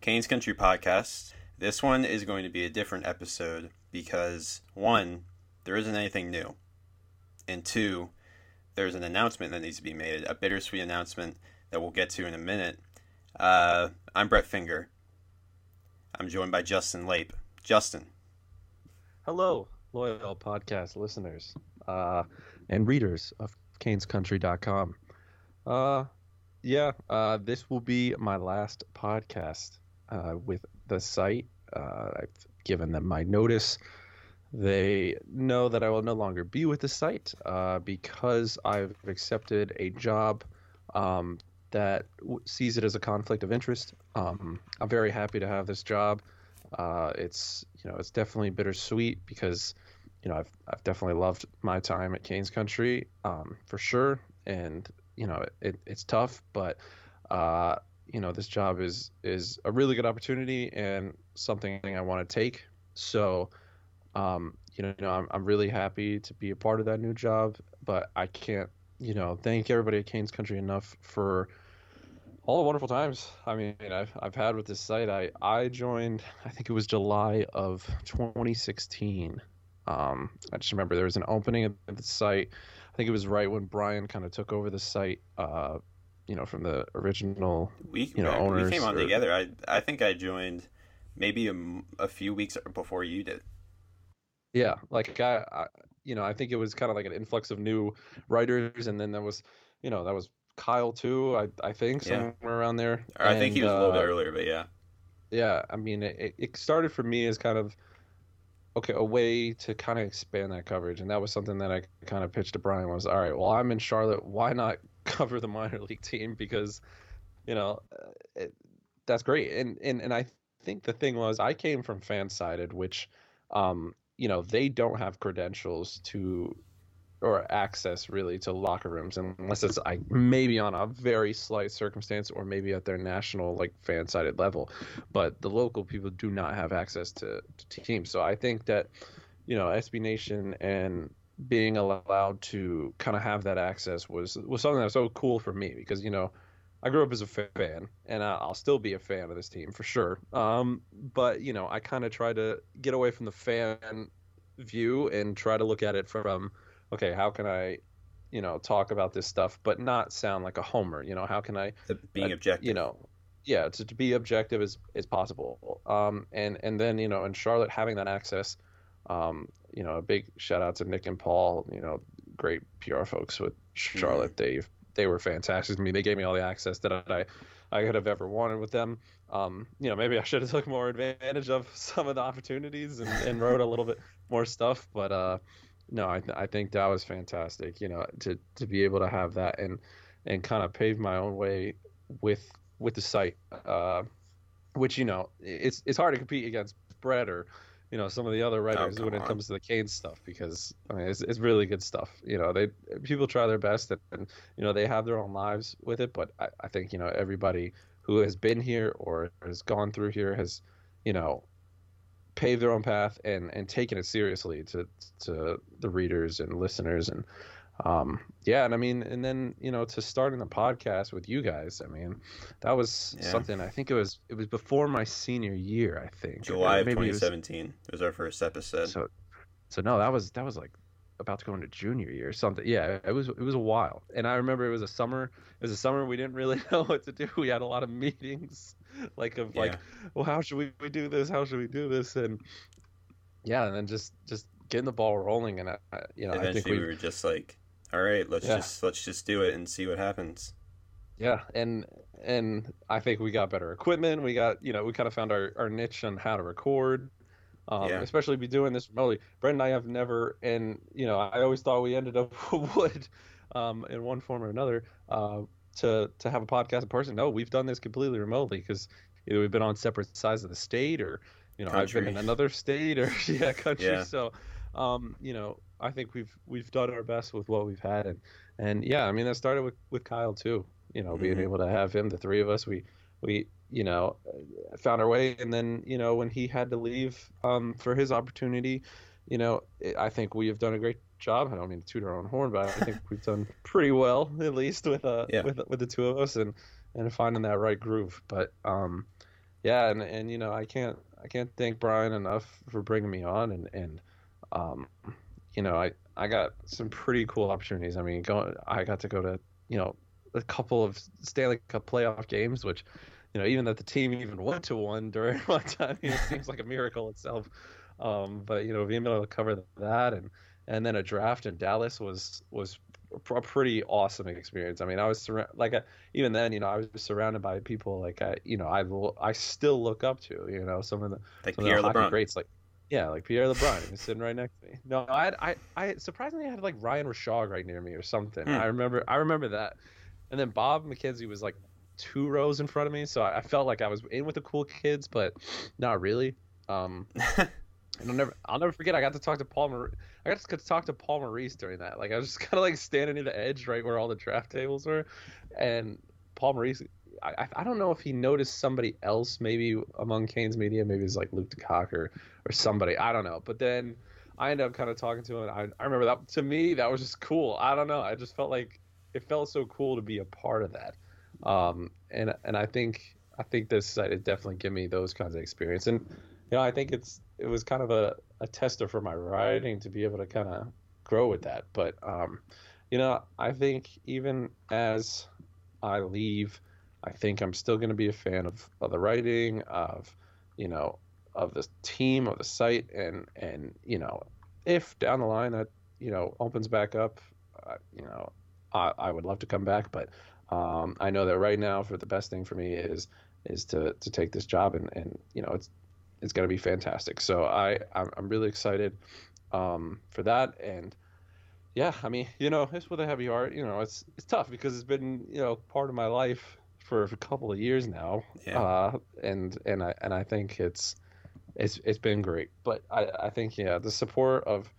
Canes Country Podcast. This one is going to be a different episode because, one, there isn't anything new, and two, there's an announcement that needs to be made, a bittersweet announcement that we'll get to in a minute. Uh, I'm Brett Finger. I'm joined by Justin Lape. Justin. Hello, loyal podcast listeners uh, and readers of canescountry.com. Uh, yeah, uh, this will be my last podcast uh, with the site. Uh, I've given them my notice. They know that I will no longer be with the site uh, because I've accepted a job um, that w- sees it as a conflict of interest. Um, I'm very happy to have this job. Uh, it's you know it's definitely bittersweet because you know I've I've definitely loved my time at Canes Country um, for sure, and you know it, it's tough, but uh, you know this job is is a really good opportunity and something I want to take. So um, you know I'm I'm really happy to be a part of that new job, but I can't you know thank everybody at Canes Country enough for all the wonderful times. I mean, I've I've had with this site. I I joined. I think it was July of 2016. Um, I just remember there was an opening at the site. I think it was right when Brian kind of took over the site. Uh, you know, from the original. We you know owners. we came on or- together. I I think I joined maybe a, a, few weeks before you did. Yeah, like I, I, you know, I think it was kind of like an influx of new writers, and then there was, you know, that was Kyle too. I I think Yeah. somewhere around there. Or I think he And, was a little bit uh, earlier, but yeah. yeah i mean it, it started for me as kind of okay a way to kind of expand that coverage and that was something that i kind of pitched to brian was all right well i'm in charlotte why not cover the minor league team because you know uh, it, that's great and, and and i think the thing was i came from FanSided which um you know they don't have credentials to or access really to locker rooms unless it's I maybe on a very slight circumstance or maybe at their national like FanSided level, but the local people do not have access to, to teams. So I think that you know SB Nation and being allowed to kind of have that access was was something that was so cool for me because you know I grew up as a fan and I'll still be a fan of this team for sure. Um, but you know I kind of try to get away from the fan view and try to look at it from okay, how can I, you know, talk about this stuff but not sound like a homer? You know, how can I, being uh, objective. you know, yeah, to, to be objective as as possible. Um, and and then you know, in Charlotte having that access, um, you know, a big shout out to Nick and Paul. You know, great PR folks with Charlotte. They they were fantastic to me. They gave me all the access that I I could have ever wanted with them. Um, you know, maybe I should have took more advantage of some of the opportunities and, and wrote a little bit more stuff. But uh, no, I, th- I think that was fantastic. You know, to to be able to have that and and kind of pave my own way with with the site, uh, which you know it's it's hard to compete against Brett or you know some of the other writers come when it on. comes to the Kane stuff because I mean it's, it's really good stuff. You know, they people try their best and, and you know they have their own lives with it, but I, I think you know everybody who has been here or has gone through here has you know paved their own path and and taken it seriously to to the readers and listeners and um yeah and i mean and then you know to starting the podcast with you guys i mean that was Yeah. something i think it was it was before my senior year i think. July of 2017 it was- 2017 was our first episode. so so no that was that was like about to go into junior year or something. Yeah it was it was a while. And i remember it was a summer it was a summer we didn't really know what to do. We had a lot of meetings like of like well how should we, we do this? How should we do this? And yeah and then just just getting the ball rolling. And I, you know i think we we were just like, "All right, let's Yeah. just let's just do it and see what happens." yeah and and i think we got better equipment we got you know we kind of found our, our niche on how to record um, Yeah. especially be doing this remotely brent and i have never and you know i always thought we ended up would um, in one form or another uh, to to have a podcast in person no we've done this completely remotely because either we've been on separate sides of the state or you know i've been in another state or yeah country Yeah. so um, you know i think we've we've done our best with what we've had. And and yeah i mean that started with with kyle too you know being Mhm. able to have him the three of us. We we you know found our way. And then you know when he had to leave um, for his opportunity you know i think we have done a great job. I don't mean to toot our own horn but i think we've done pretty well at least with uh Yeah. with with the two of us and and finding that right groove. But um yeah, and and you know I can't I can't thank Brian enough for bringing me on, and and um, you know I I got some pretty cool opportunities. I mean, going I got to go to you know a couple of Stanley Cup playoff games, which you know even that the team even went to one during one time, it seems like a miracle itself. Um, but you know being able to cover that and and then a draft in Dallas was was a pretty awesome experience. I mean, I was surrounded like a, even then, you know, I was surrounded by people like I, you know, I I still look up to, you know, some of the like some Pierre of the hockey greats, like yeah, like Pierre LeBrun, he was sitting right next to me. No, I had, I I surprisingly had like Ryan Rishaug right near me or something. Hmm. I remember I remember that, and then Bob McKenzie was like two rows in front of me, so I, I felt like I was in with the cool kids, but not really. Um, and I'll never, I'll never forget. I got to talk to Paul. Mar- I got to talk to Paul Maurice during that. Like I was just kind of like standing near the edge, right where all the draft tables were, and Paul Maurice. I, I- don't know if he noticed somebody else, maybe among Canes media, maybe it's like Luke DeCock or, or somebody. I don't know. But then I ended up kind of talking to him. I, I remember that to me that was just cool. I don't know. I just felt like it felt so cool to be a part of that. Um, and and I think I think this site it definitely give me those kinds of experience. And you know, I think it's it was kind of a, a tester for my writing to be able to kind of grow with that. But um, you know, I think even as I leave, I think I'm still going to be a fan of, of the writing, of you know, of the team, of the site, and and you know, if down the line that you know opens back up, uh, you know, I, I would love to come back, but um, I know that right now, for the best thing for me is is to to take this job, and and you know, it's it's going to be fantastic. So I I'm, really excited um, for that, and yeah, I mean, you know, it's with a heavy heart. You know, it's it's tough because it's been you know part of my life for a couple of years now, Yeah. uh, and and I and I think it's it's it's been great. But I I think yeah, the support of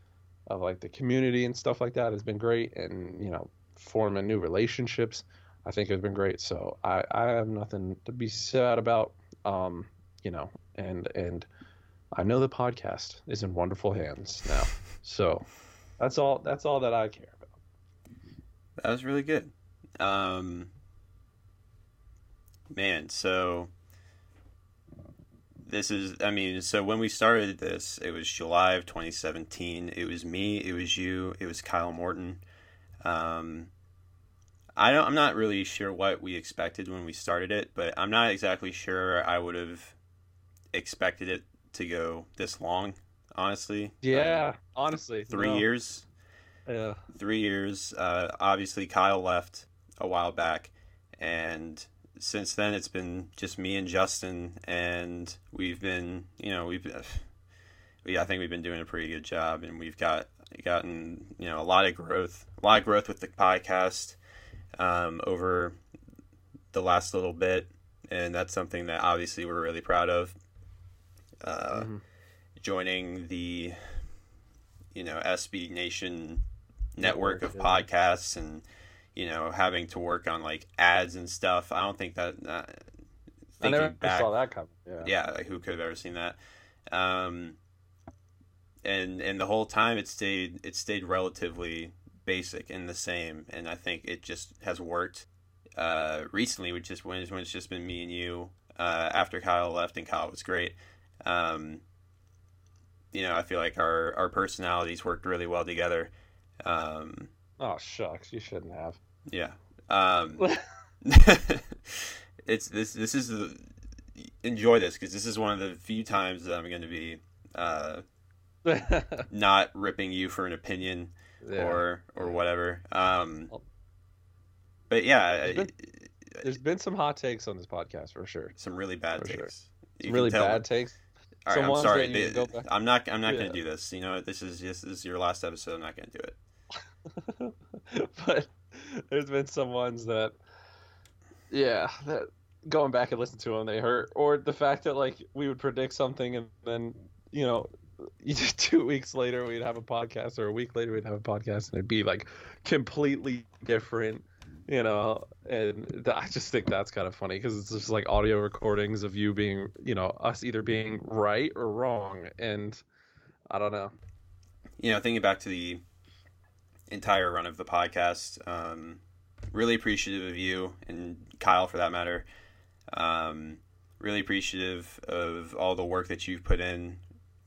of like the community and stuff like that has been great, and you know, forming new relationships. I think has been great. So I, I have nothing to be sad about. Um, you know, and and I know the podcast is in wonderful hands now. So that's all that's all that I care about. That was really good. Um, man, so this is, I mean, so when we started this, it was July of 2017. It was me, it was you, it was Kyle Morton. Um, I don't, I'm not really sure what we expected when we started it, but I'm not exactly sure I would have expected it to go this long, honestly. Yeah, honestly, Three no. years Yeah, three years. Uh, obviously, Kyle left a while back, and since then it's been just me and Justin, and we've been, you know, we've, we I think we've been doing a pretty good job, and we've got gotten, you know, a lot of growth, a lot of growth with the podcast um, over the last little bit, and that's something that obviously we're really proud of. Uh, Mhm. Joining the, you know, SB Nation network, Network, of yeah. podcasts and you know having to work on like ads and stuff. I don't think that. Uh, I never back, saw that coming. Yeah, yeah, like who could have ever seen that? Um, and and the whole time it stayed it stayed relatively basic and the same, and I think it just has worked. Uh, recently, which just when, when it's just been me and you. Uh, after Kyle left, and Kyle was great. Um, you know, I feel like our our personalities worked really well together. Um, Oh shucks, you shouldn't have. yeah. Um, it's this. This is the enjoy this because this is one of the few times that I'm going to be uh, not ripping you for an opinion or or whatever. Um, but yeah, there's been- There's been some hot takes on this podcast for sure. some really bad For takes. Some really bad takes. All right, I'm sorry. that you Th- go back- I'm not. I'm not going to do this. You know, this is this is your last episode. I'm not going to do it. but there's been some ones that, yeah, that going back and listen to them, they hurt. Or the fact that like we would predict something and then you know, two weeks later we'd have a podcast, or a week later we'd have a podcast, and it'd be like completely different. You know, and I just think that's kind of funny because it's just like audio recordings of you being, you know, us either being right or wrong, and I don't know. you know, thinking back to the entire run of the podcast, um, really appreciative of you and Kyle for that matter. Um, really appreciative of all the work that you've put in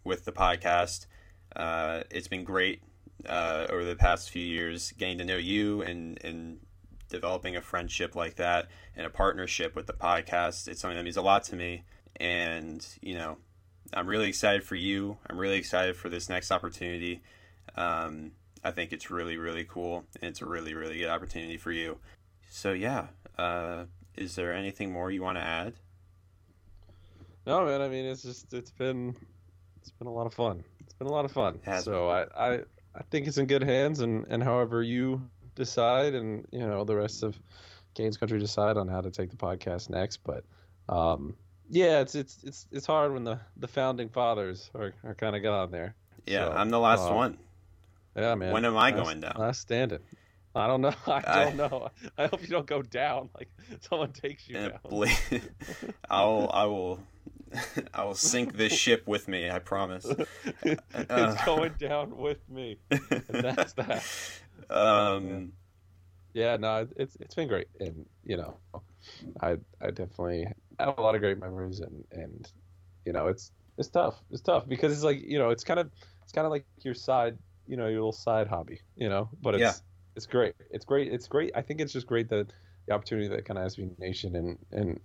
with the podcast. Uh, it's been great uh, over the past few years getting to know you and, and developing a friendship like that and a partnership with the podcast. It's something that means a lot to me. And, you know, I'm really excited for you. I'm really excited for this next opportunity. Um, I think it's really, really cool. And it's a really, really good opportunity for you. So, yeah. Uh, is there anything more you want to add? No, man. I mean, it's just, it's been, it's been a lot of fun. It's been a lot of fun. So I, I, I think it's in good hands, and and however you decide, and you know the rest of Canes Country decide on how to take the podcast next. But um, yeah, it's it's it's it's hard when the the founding fathers are, are kind of gone there. Yeah, so, I'm the last uh, one. Yeah, man. When am I going down? Last standing. I don't know. I don't I, know. I hope you don't go down. Like someone takes you down. Ble- I'll I will I will sink this ship with me. I promise. it's uh, going down with me. And that's that. Um. Yeah. No, it's it's been great, and you know, I I definitely have a lot of great memories, and and you know, it's it's tough. It's tough because it's like you know, it's kind of it's kind of like your side, you know, your little side hobby, you know. But it's yeah. it's great. It's great. It's great. I think it's just great that the opportunity that kind of SB Nation and and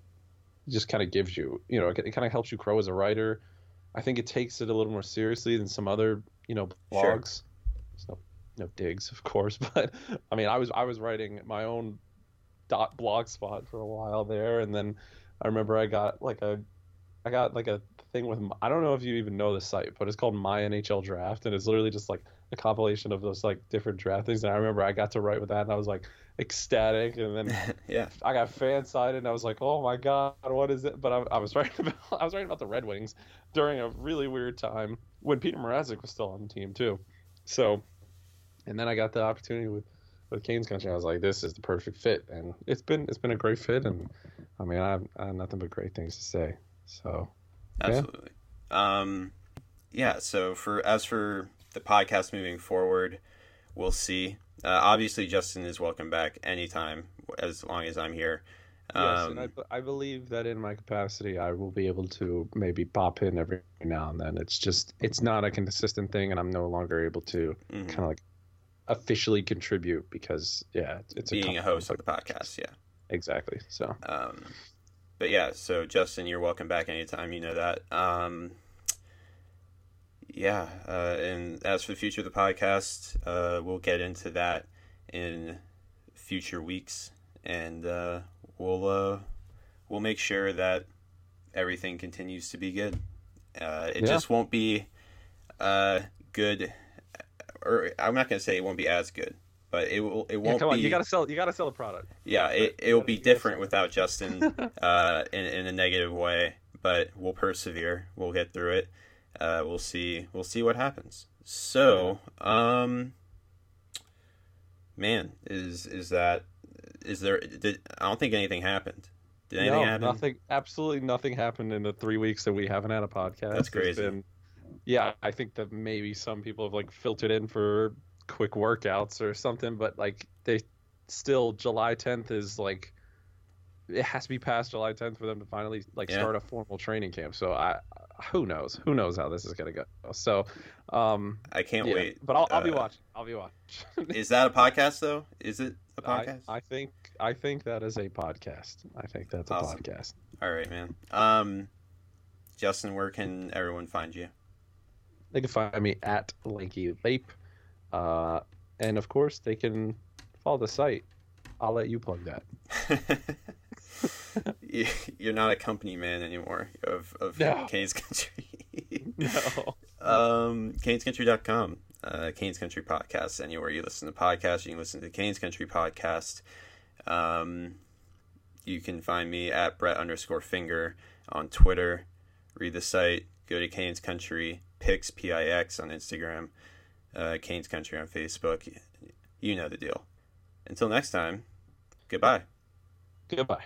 just kind of gives you, you know, it, it kind of helps you grow as a writer. I think it takes it a little more seriously than some other, you know, blogs. Sure. No, no digs, of course, but I mean, I was I was writing my own dot blog spot for a while there, and then I remember I got like a, I got like a thing with I don't know if you even know the site, but it's called My NHL Draft, and it's literally just like a compilation of those like different draft things. And I remember I got to write with that, and I was like, ecstatic, and then yeah, I got FanSided, and I was like, oh my god, what is it? But I, I, was writing about I was writing about the Red Wings during a really weird time when Petr Mrazek was still on the team too. So, and then I got the opportunity with with Canes Country. I was like, this is the perfect fit, and it's been it's been a great fit, and I mean, I have, I have nothing but great things to say. So, absolutely, yeah. um, yeah. So for as for the podcast moving forward, we'll see. Uh, obviously, Justin is welcome back anytime as long as I'm here. yes, and um, I, I believe that in my capacity, I will be able to maybe pop in every now and then. It's just it's not a consistent thing, and I'm no longer able to mm-hmm. kind of like officially contribute because yeah, it's being a, a host of the podcast. Yeah, exactly. So, um, but yeah, so Justin, you're welcome back anytime. You know that. Um, yeah, uh, and as for the future of the podcast, uh, we'll get into that in future weeks, and uh, we'll uh, we'll make sure that everything continues to be good. Uh, it yeah. just won't be uh, good, or I'm not gonna say it won't be as good, but it will. It won't. Yeah, come on, be, you gotta sell. You gotta sell the product. Yeah, it it will be different without Justin, in in a negative way, but we'll persevere. We'll get through it uh, we'll see. We'll see what happens. So, um, man, is is that is there? Did, I don't think anything happened. Did anything no, happen? Nothing. Absolutely nothing happened in the three weeks that we haven't had a podcast. That's crazy. Been, yeah, I think that maybe some people have like filtered in for quick workouts or something, but like they still July 10th is like it has to be past July 10th for them to finally like yeah. start a formal training camp. So I who knows? Who knows how this is gonna go? So, um, I can't yeah, wait. But I'll, I'll uh, be watching. I'll be watching. is that a podcast though? Is it a podcast? I, I, think I think that is a podcast. I think that's a podcast. All right, man. Um, Justin, where can everyone find you? They can find me at Lanky Lape, uh, and of course they can follow the site. I'll let you plug that. you're not a company man anymore of of no. Canes Country. no. Um, CanesCountry.com, uh, Canes Country podcast. Anywhere you listen to podcasts, you can listen to Canes Country podcast. Um, you can find me at Brett underscore Finger on Twitter. Read the site. Go to Canes Country Pix P I X on Instagram. Uh, Canes Country on Facebook. You know the deal. Until next time, goodbye. Goodbye.